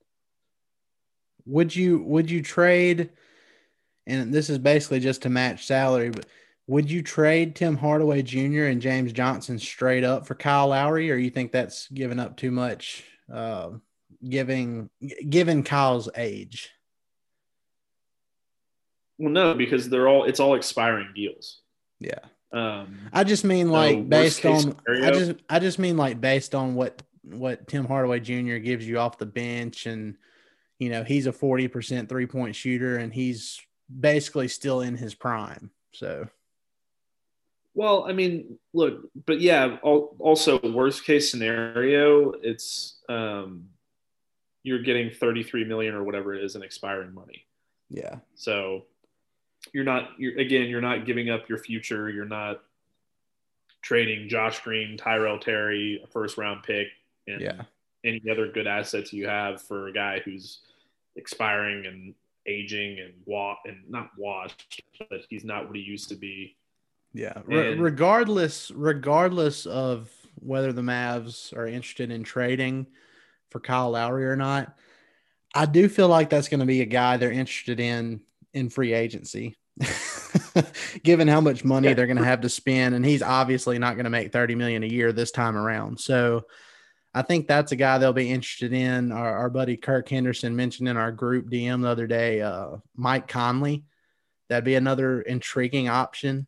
Would you would you trade and this is basically just to match salary, but would you trade Tim Hardaway Jr. and James Johnson straight up for Kyle Lowry, or you think that's giving up too much uh, giving given Kyle's age? Well, no, because they're all it's all expiring deals. Yeah. Um, I just mean like based on I just I just mean like based on what what Tim Hardaway Jr. gives you off the bench and you know he's a 40% three point shooter and he's basically still in his prime. So Well, I mean, look, but yeah, also worst case scenario, it's um, you're getting 33 million or whatever it is in expiring money. yeah. So you're not you're again, you're not giving up your future. You're not trading Josh Green, Tyrell Terry, a first round pick, and Yeah. any other good assets you have for a guy who's expiring and aging and wa- and not washed, but he's not what he used to be. Yeah. Re- And- regardless regardless of whether the Mavs are interested in trading for Kyle Lowry or not, I do feel like that's going to be a guy they're interested in in free agency. Given how much money Yeah. they're going to have to spend and he's obviously not going to make 30 million a year this time around. So I think that's a guy they'll be interested in. Our, our buddy Kirk Henderson mentioned in our group DM the other day, uh, Mike Conley. That'd be another intriguing option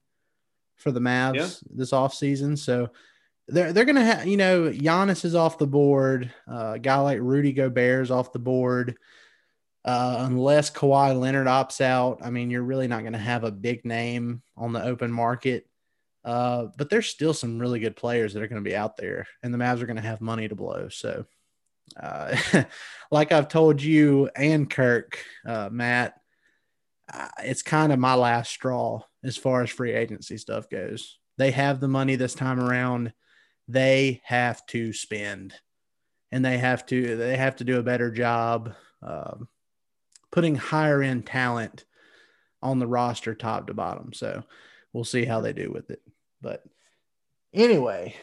for the Mavs Yeah. this offseason. So they're they're gonna have you know Giannis is off the board. Uh, a guy like Rudy Gobert is off the board. Uh, unless Kawhi Leonard opts out, I mean, you're really not going to have a big name on the open market. Uh, but there's still some really good players that are going to be out there, and the Mavs are going to have money to blow. So, uh, like I've told you and Kirk, uh, Matt, uh, it's kind of my last straw as far as free agency stuff goes. They have the money this time around. They have to spend, and they have to they have to do a better job um, putting higher end talent on the roster, top to bottom. So we'll see how they do with it. But anyway,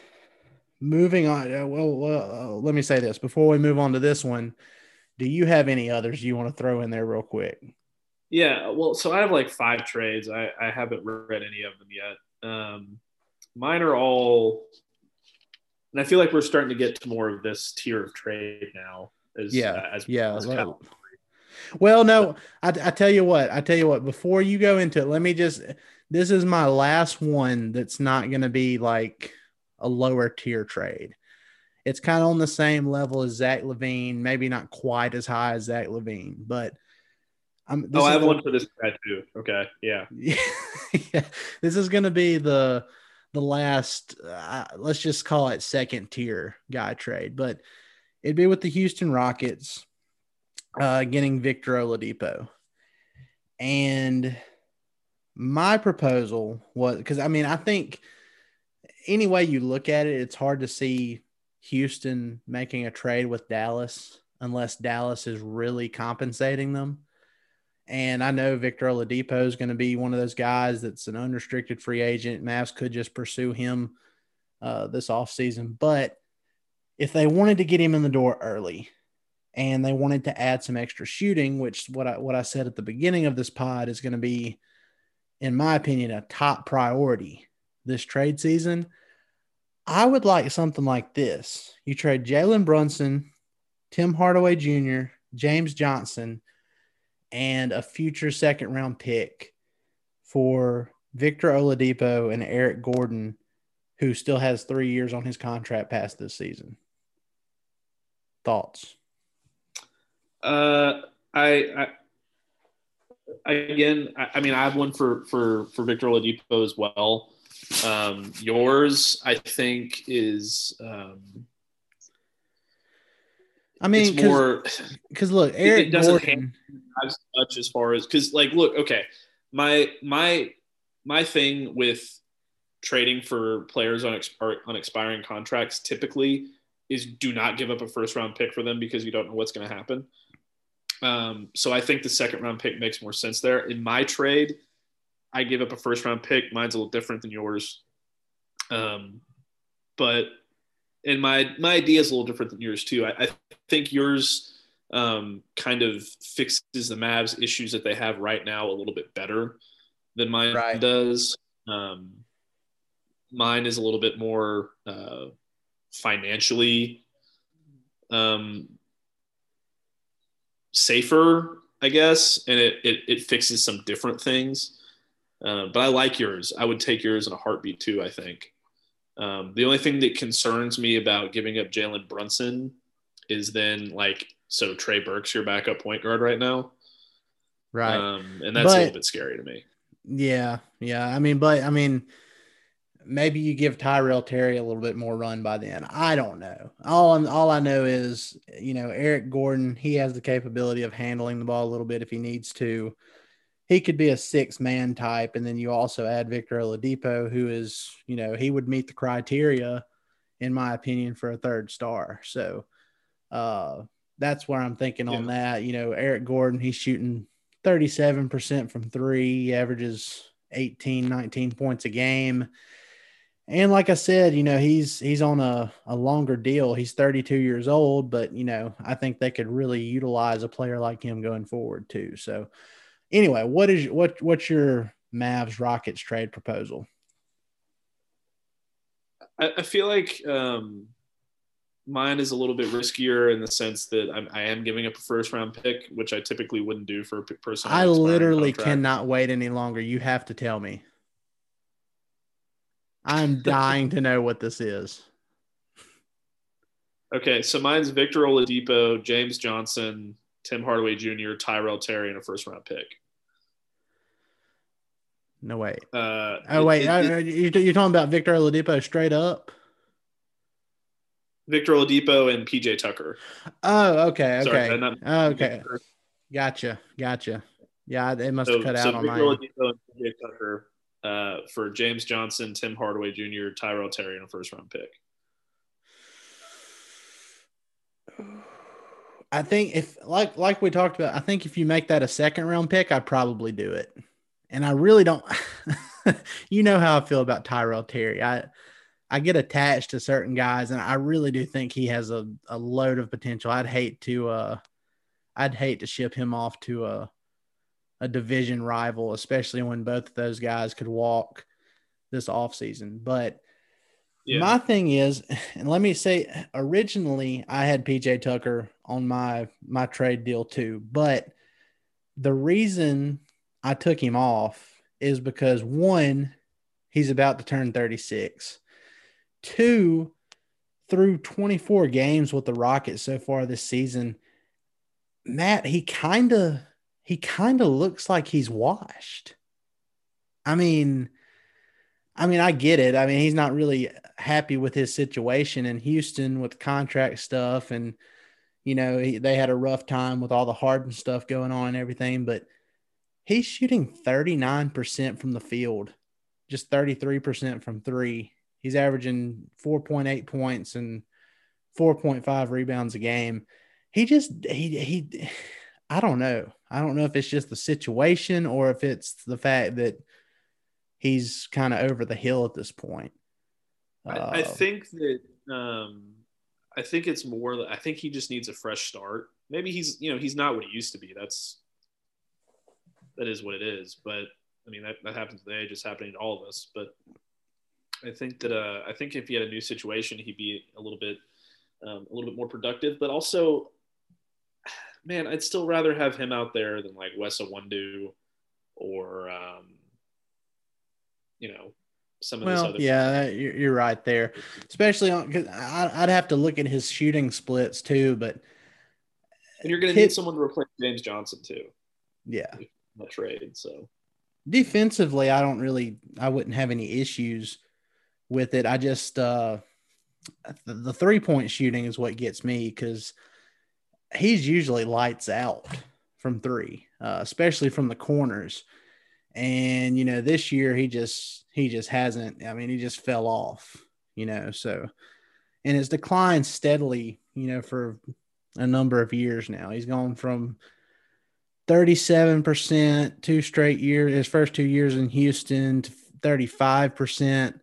moving on. uh, Well, uh, let me say this before we move on to this one. Do you have any others you want to throw in there real quick? Yeah, well, so I have like five trades. I, I haven't read any of them yet. Um, mine are all, and I feel like we're starting to get to more of this tier of trade now. As, Yeah, as, yeah, as well- Well, no, I, I tell you what, I tell you what, before you go into it, let me just, this is my last one that's not going to be like a lower tier trade. It's kind of on the same level as Zach LaVine, maybe not quite as high as Zach LaVine, but I'm, this oh, I have one for this guy too. Okay, yeah. yeah, this is going to be the the last uh, let's just call it second tier guy trade but it'd be with the houston rockets uh getting victor oladipo and my proposal was because i mean i think any way you look at it it's hard to see houston making a trade with dallas unless dallas is really compensating them and I know Victor Oladipo is going to be one of those guys that's an unrestricted free agent. Mavs could just pursue him uh, this offseason. But if they wanted to get him in the door early and they wanted to add some extra shooting, which what I what I said at the beginning of this pod is going to be, in my opinion, a top priority this trade season. I would like something like this. You trade Jalen Brunson, Tim Hardaway Jr., James Johnson, and a future second round pick for Victor Oladipo and Eric Gordon, who still has three years on his contract past this season. Thoughts? Uh, I, I, again, I, I mean, I have one for for for Victor Oladipo as well. Um, yours, I think, is um, I mean, it's more because look, it Eric doesn't Gordon. as much as far as because like look okay my my my thing with trading for players on, on expiring contracts typically is do not give up a first round pick for them because you don't know what's going to happen um, so i think the second round pick makes more sense there in my trade i gave up a first round pick mine's a little different than yours um, but and my my idea is a little different than yours too i, I think yours um, kind of fixes the Mavs issues that they have right now a little bit better than mine Right. does. Um, mine is a little bit more uh, financially um, safer, I guess, and it, it, it fixes some different things. Uh, but I like yours. I would take yours in a heartbeat too, I think. Um, the only thing that concerns me about giving up Jalen Brunson is then like so Trey Burke's your backup point guard right now, Right. Um, and that's a little bit scary to me. Yeah, yeah. I mean, but I mean, maybe you give Tyrell Terry a little bit more run by then. I don't know. All all I know is, you know, Eric Gordon. He has the capability of handling the ball a little bit if he needs to. He could be a six man type, and then you also add Victor Oladipo, who is, you know, he would meet the criteria, in my opinion, for a third star. So, uh, that's where I'm thinking on that. You know, Eric Gordon, he's shooting 37% from three, averages 18, 19 points a game. And like I said, you know, he's he's on a, a longer deal. He's 32 years old, but you know, I think they could really utilize a player like him going forward too. So anyway, what is what what's your Mavs Rockets trade proposal? I, I feel like um, mine is a little bit riskier in the sense that I'm, I am giving up a first round pick, which I typically wouldn't do for a person. I literally contract. cannot wait any longer. You have to tell me. I'm dying to know what this is. Okay, so mine's Victor Oladipo, James Johnson, Tim Hardaway Jr., Tyrell Terry, and a first round pick. No way. Uh, Oh it- wait, it- uh, it- you- you're talking about Victor Oladipo straight up? Victor Oladipo and PJ Tucker. Oh, okay, Sorry, okay, not- Oh, okay. Gotcha, gotcha. Yeah, they must So, have cut so out on Victor mine. Oladipo and PJ Tucker uh, for James Johnson, Tim Hardaway Jr., Tyrell Terry, and a first round pick. I think if like like we talked about, I think if you make that a second round pick, I'd probably do it. And I really don't. you know how I feel about Tyrell Terry. I I get attached to certain guys, and I really do think he has a, a load of potential. I'd hate to uh, I'd hate to ship him off to a a division rival, especially when both of those guys could walk this offseason. But Yeah. my thing is, and let me say, originally I had PJ Tucker on my my trade deal too, but the reason I took him off is because one, he's about to turn 36. Two, through 24 games with the Rockets so far this season, Matt, he kind of he kind of looks like he's washed. I mean, I mean, I get it. I mean, he's not really happy with his situation in Houston with contract stuff, and you know he, they had a rough time with all the Harden stuff going on and everything. But he's shooting thirty nine percent from the field, just thirty three percent from three. He's averaging four point eight points and four point five rebounds a game. He just he he. I don't know. I don't know if it's just the situation or if it's the fact that he's kind of over the hill at this point. I, I Uh, think that um, I think it's more. that- I think he just needs a fresh start. Maybe he's you know he's not what he used to be. That's that is what it is. But I mean that, that happens today, just happening to all of us. But I think that uh, I think if he had a new situation, he'd be a little bit um, a little bit more productive. But also, man, I'd still rather have him out there than like Wes Iwundu or um, you know some of well, other yeah, you're, you're right there, especially on because I'd have to look at his shooting splits too. But And you're going to need someone to replace James Johnson too. yeah, that trade. So defensively, I don't really, I wouldn't have any issues with it. I just, uh, the, the three point shooting is what gets me because he's usually lights out from three, uh, especially from the corners. And you know, this year he just he just hasn't. I mean, he just fell off. You know, so and it's declined steadily. You know, for a number of years now. He's gone from 37% two straight years, his first two years in Houston to 35%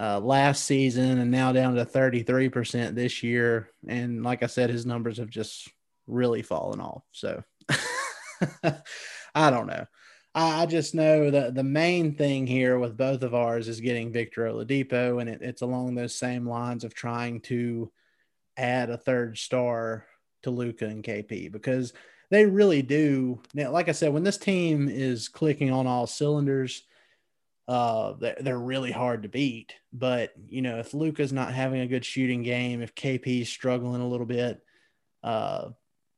uh, last season and now down to 33% this year. And like I said, his numbers have just really fallen off. So I don't know. I, I, just know that the main thing here with both of ours is getting Victor Oladipo, and it, it's along those same lines of trying to add a third star to Luka and KP because they really do. Now, like I said, when this team is clicking on all cylinders, uh, they're, they're really hard to beat. But you know, if Luka's not having a good shooting game, if KP's struggling a little bit, uh,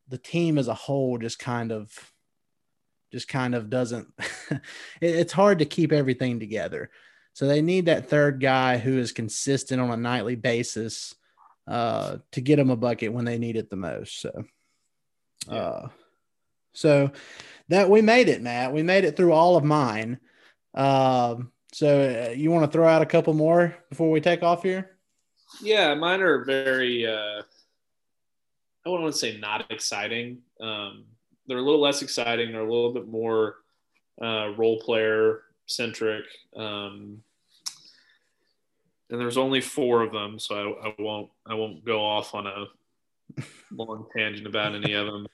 the team as a whole just kind of, just kind of doesn't. it, it's hard to keep everything together. So they need that third guy who is consistent on a nightly basis uh, to get them a bucket when they need it the most. So, uh, so that we made it, Matt. We made it through all of mine. Um, so uh, you want to throw out a couple more before we take off here? Yeah, mine are very. Uh, I wouldn't want to say not exciting. Um, they're a little less exciting. They're a little bit more uh, role player centric. Um, and there's only four of them, so I, I won't I won't go off on a long tangent about any of them.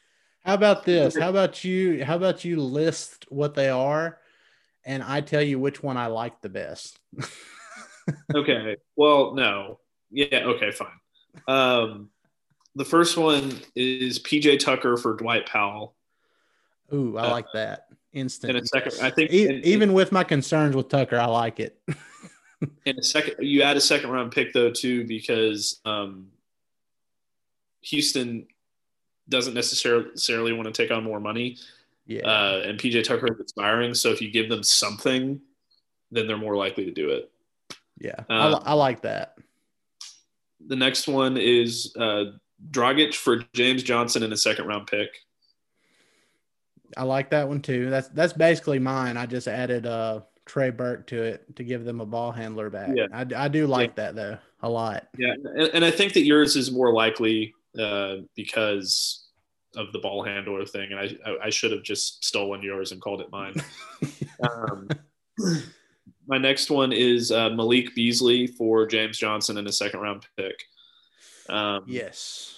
How about this? How about you? How about you list what they are, and I tell you which one I like the best. okay. Well, no. Yeah. Okay. Fine. Um, the first one is PJ Tucker for Dwight Powell. Ooh, I uh, like that. Instant. In a second, I think e- even with my concerns with Tucker, I like it. in a second, you add a second round pick though too because um, Houston doesn't necessarily want to take on more money. Yeah. Uh, and PJ Tucker is expiring, so if you give them something, then they're more likely to do it. Yeah, I, I, like that. The next one is uh, Dragic for James Johnson in a second round pick. I like that one too. That's that's basically mine. I just added uh Trey Burke to it to give them a ball handler back. Yeah. I, I do like yeah. that though a lot. Yeah, and, and, I think that yours is more likely uh, because of the ball handler thing, and I I should have just stolen yours and called it mine. um, my next one is uh, Malik Beasley for James Johnson in a second round pick. Um, yes.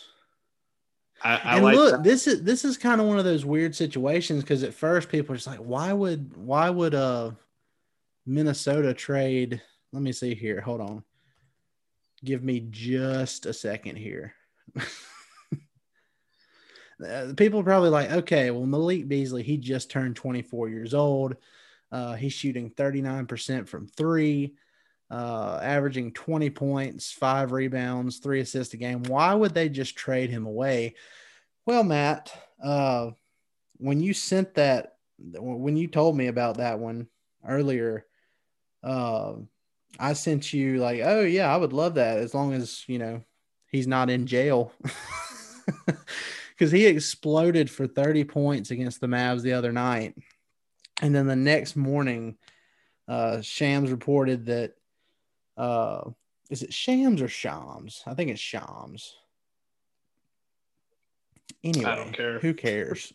I, I and like look, that. this is this is kind of one of those weird situations because at first people are just like, why would why would uh Minnesota trade. Let me see here. Hold on. Give me just a second here. uh, people are probably like, okay, well, Malik Beasley, he just turned 24 years old. Uh, he's shooting 39% from three, uh, averaging 20 points, five rebounds, three assists a game. Why would they just trade him away? Well, Matt, uh, when you sent that, when you told me about that one earlier, uh, I sent you like, oh yeah, I would love that as long as you know he's not in jail. Because he exploded for 30 points against the Mavs the other night. And then the next morning, uh, Shams reported that uh, is it Shams or Shams? I think it's Shams. Anyway, who cares?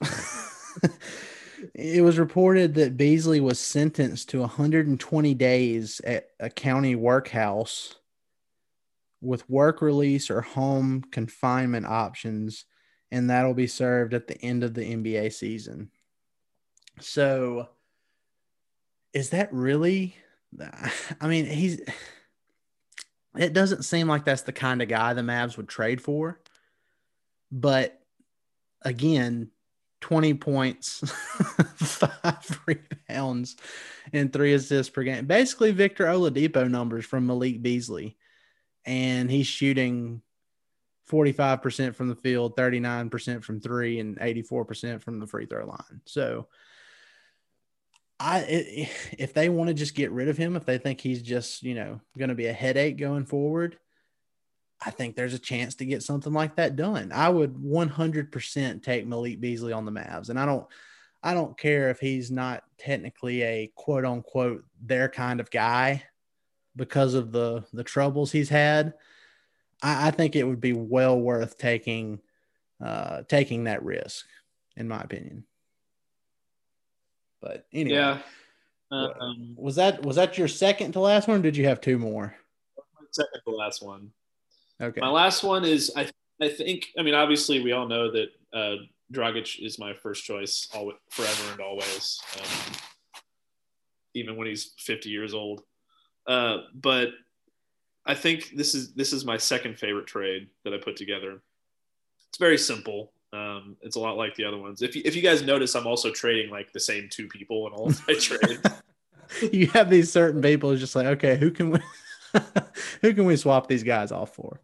it was reported that Beasley was sentenced to 120 days at a county workhouse with work release or home confinement options, and that'll be served at the end of the NBA season. So, is that really? I mean, he's. It doesn't seem like that's the kind of guy the Mavs would trade for. But again, 20 points, five rebounds, and three assists per game. Basically, Victor Oladipo numbers from Malik Beasley. And he's shooting 45% from the field, 39% from three, and 84% from the free throw line. So, I if they want to just get rid of him, if they think he's just you know going to be a headache going forward, I think there's a chance to get something like that done. I would 100% take Malik Beasley on the Mavs, and I don't, I don't care if he's not technically a quote unquote their kind of guy because of the the troubles he's had. I, I think it would be well worth taking uh, taking that risk, in my opinion. But anyway, yeah. Um, was that was that your second to last one? did you have two more? Second to last one. Okay. My last one is I I think I mean obviously we all know that uh, Dragic is my first choice all forever and always, um, even when he's 50 years old. Uh, but I think this is this is my second favorite trade that I put together. It's very simple. Um, it's a lot like the other ones. If you, if you guys notice, I'm also trading like the same two people in all of my trades. you have these certain people who's just like, okay, who can we who can we swap these guys off for?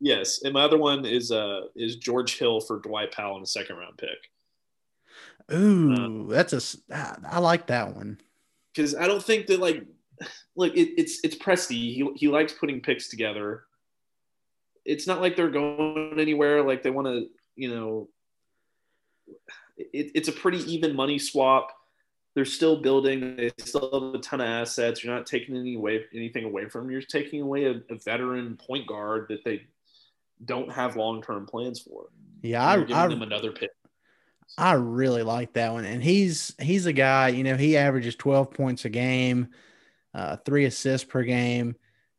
Yes, and my other one is uh is George Hill for Dwight Powell in a second round pick. Ooh, um, that's a I like that one because I don't think that like look it, it's it's Presti. He he likes putting picks together. It's not like they're going anywhere. Like they want to, you know. It, it's a pretty even money swap. They're still building. They still have a ton of assets. You're not taking any away anything away from them. You're taking away a, a veteran point guard that they don't have long term plans for. Yeah, I, giving I, them another pick. I really like that one, and he's he's a guy. You know, he averages twelve points a game, uh, three assists per game.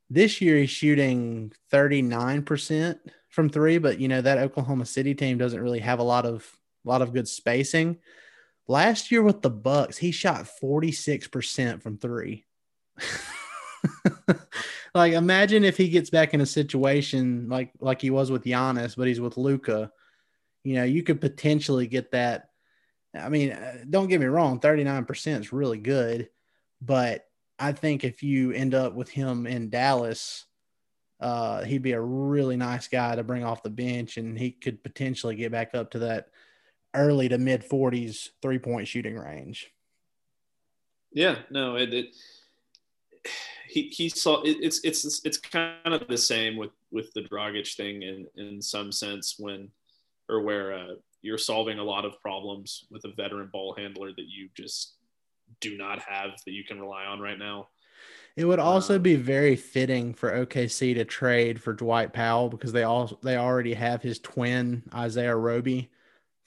This year, he's shooting thirty nine percent from three, but you know that Oklahoma City team doesn't really have a lot of a lot of good spacing. Last year with the Bucks, he shot forty six percent from three. like imagine if he gets back in a situation like like he was with Giannis, but he's with Luka. You know, you could potentially get that. I mean, uh, don't get me wrong, 39% is really good, but I think if you end up with him in Dallas, uh, he'd be a really nice guy to bring off the bench, and he could potentially get back up to that early to mid 40s three point shooting range. Yeah, no, it, it he he saw it, it's it's it's kind of the same with with the Dragic thing in in some sense when or where uh, you're solving a lot of problems with a veteran ball handler that you just do not have that you can rely on right now. It would also um, be very fitting for OKC to trade for Dwight Powell because they all they already have his twin Isaiah Roby,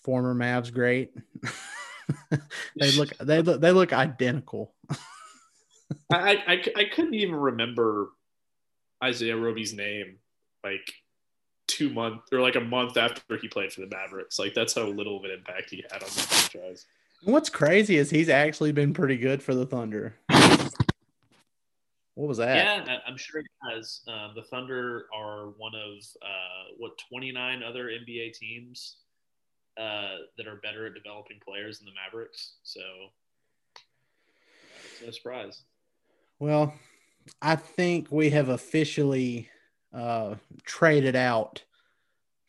former Mavs great. they look they look they look identical. I, I, I couldn't even remember Isaiah Roby's name like two months or like a month after he played for the Mavericks. Like that's how little of an impact he had on the franchise. What's crazy is he's actually been pretty good for the Thunder. What was that? Yeah, I'm sure he has. Uh, the Thunder are one of uh, what 29 other NBA teams uh, that are better at developing players than the Mavericks. So no surprise. Well, I think we have officially uh, traded out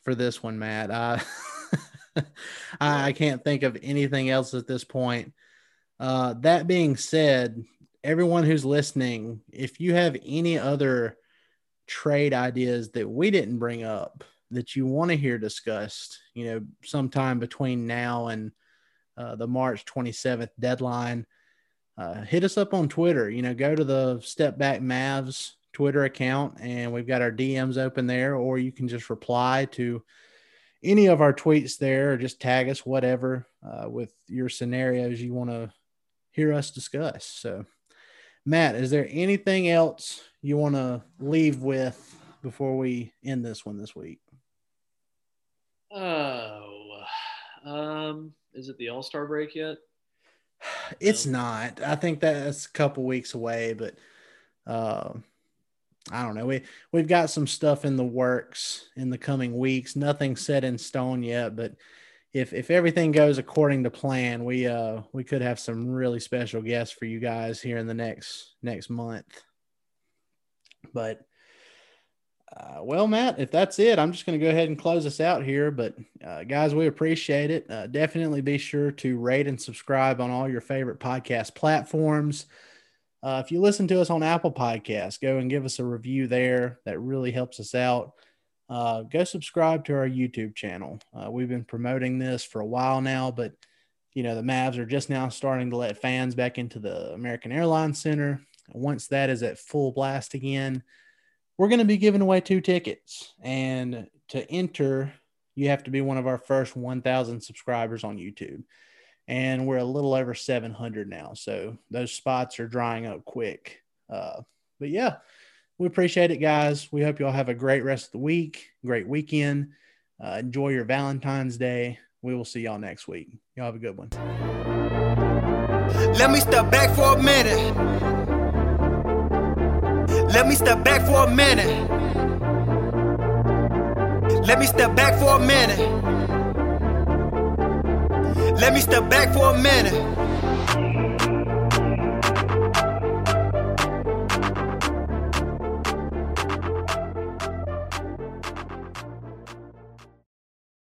for this one, Matt. I, can't think of anything else at this point. Uh, that being said, everyone who's listening, if you have any other trade ideas that we didn't bring up that you want to hear discussed, you know, sometime between now and uh, the March 27th deadline, uh, hit us up on Twitter. You know, go to the Step Back Mavs Twitter account, and we've got our DMs open there, or you can just reply to any of our tweets there, or just tag us, whatever, uh, with your scenarios you want to hear us discuss. So, Matt, is there anything else you want to leave with before we end this one this week? Oh, um, is it the All Star break yet? It's not. I think that's a couple weeks away, but uh, I don't know. We we've got some stuff in the works in the coming weeks. Nothing set in stone yet, but if if everything goes according to plan, we uh we could have some really special guests for you guys here in the next next month. But uh, well, Matt, if that's it, I'm just going to go ahead and close us out here. But uh, guys, we appreciate it. Uh, definitely be sure to rate and subscribe on all your favorite podcast platforms. Uh, if you listen to us on Apple Podcasts, go and give us a review there. That really helps us out. Uh, go subscribe to our YouTube channel. Uh, we've been promoting this for a while now, but you know the Mavs are just now starting to let fans back into the American Airlines Center. Once that is at full blast again, we're going to be giving away two tickets. And to enter, you have to be one of our first 1,000 subscribers on YouTube and we're a little over 700 now. So those spots are drying up quick. Uh, but yeah, we appreciate it, guys. We hope you all have a great rest of the week, great weekend. Uh, enjoy your Valentine's Day. We will see y'all next week. Y'all have a good one. Let me step back for a minute. Let me step back for a minute. Let me step back for a minute. Let me step back for a minute.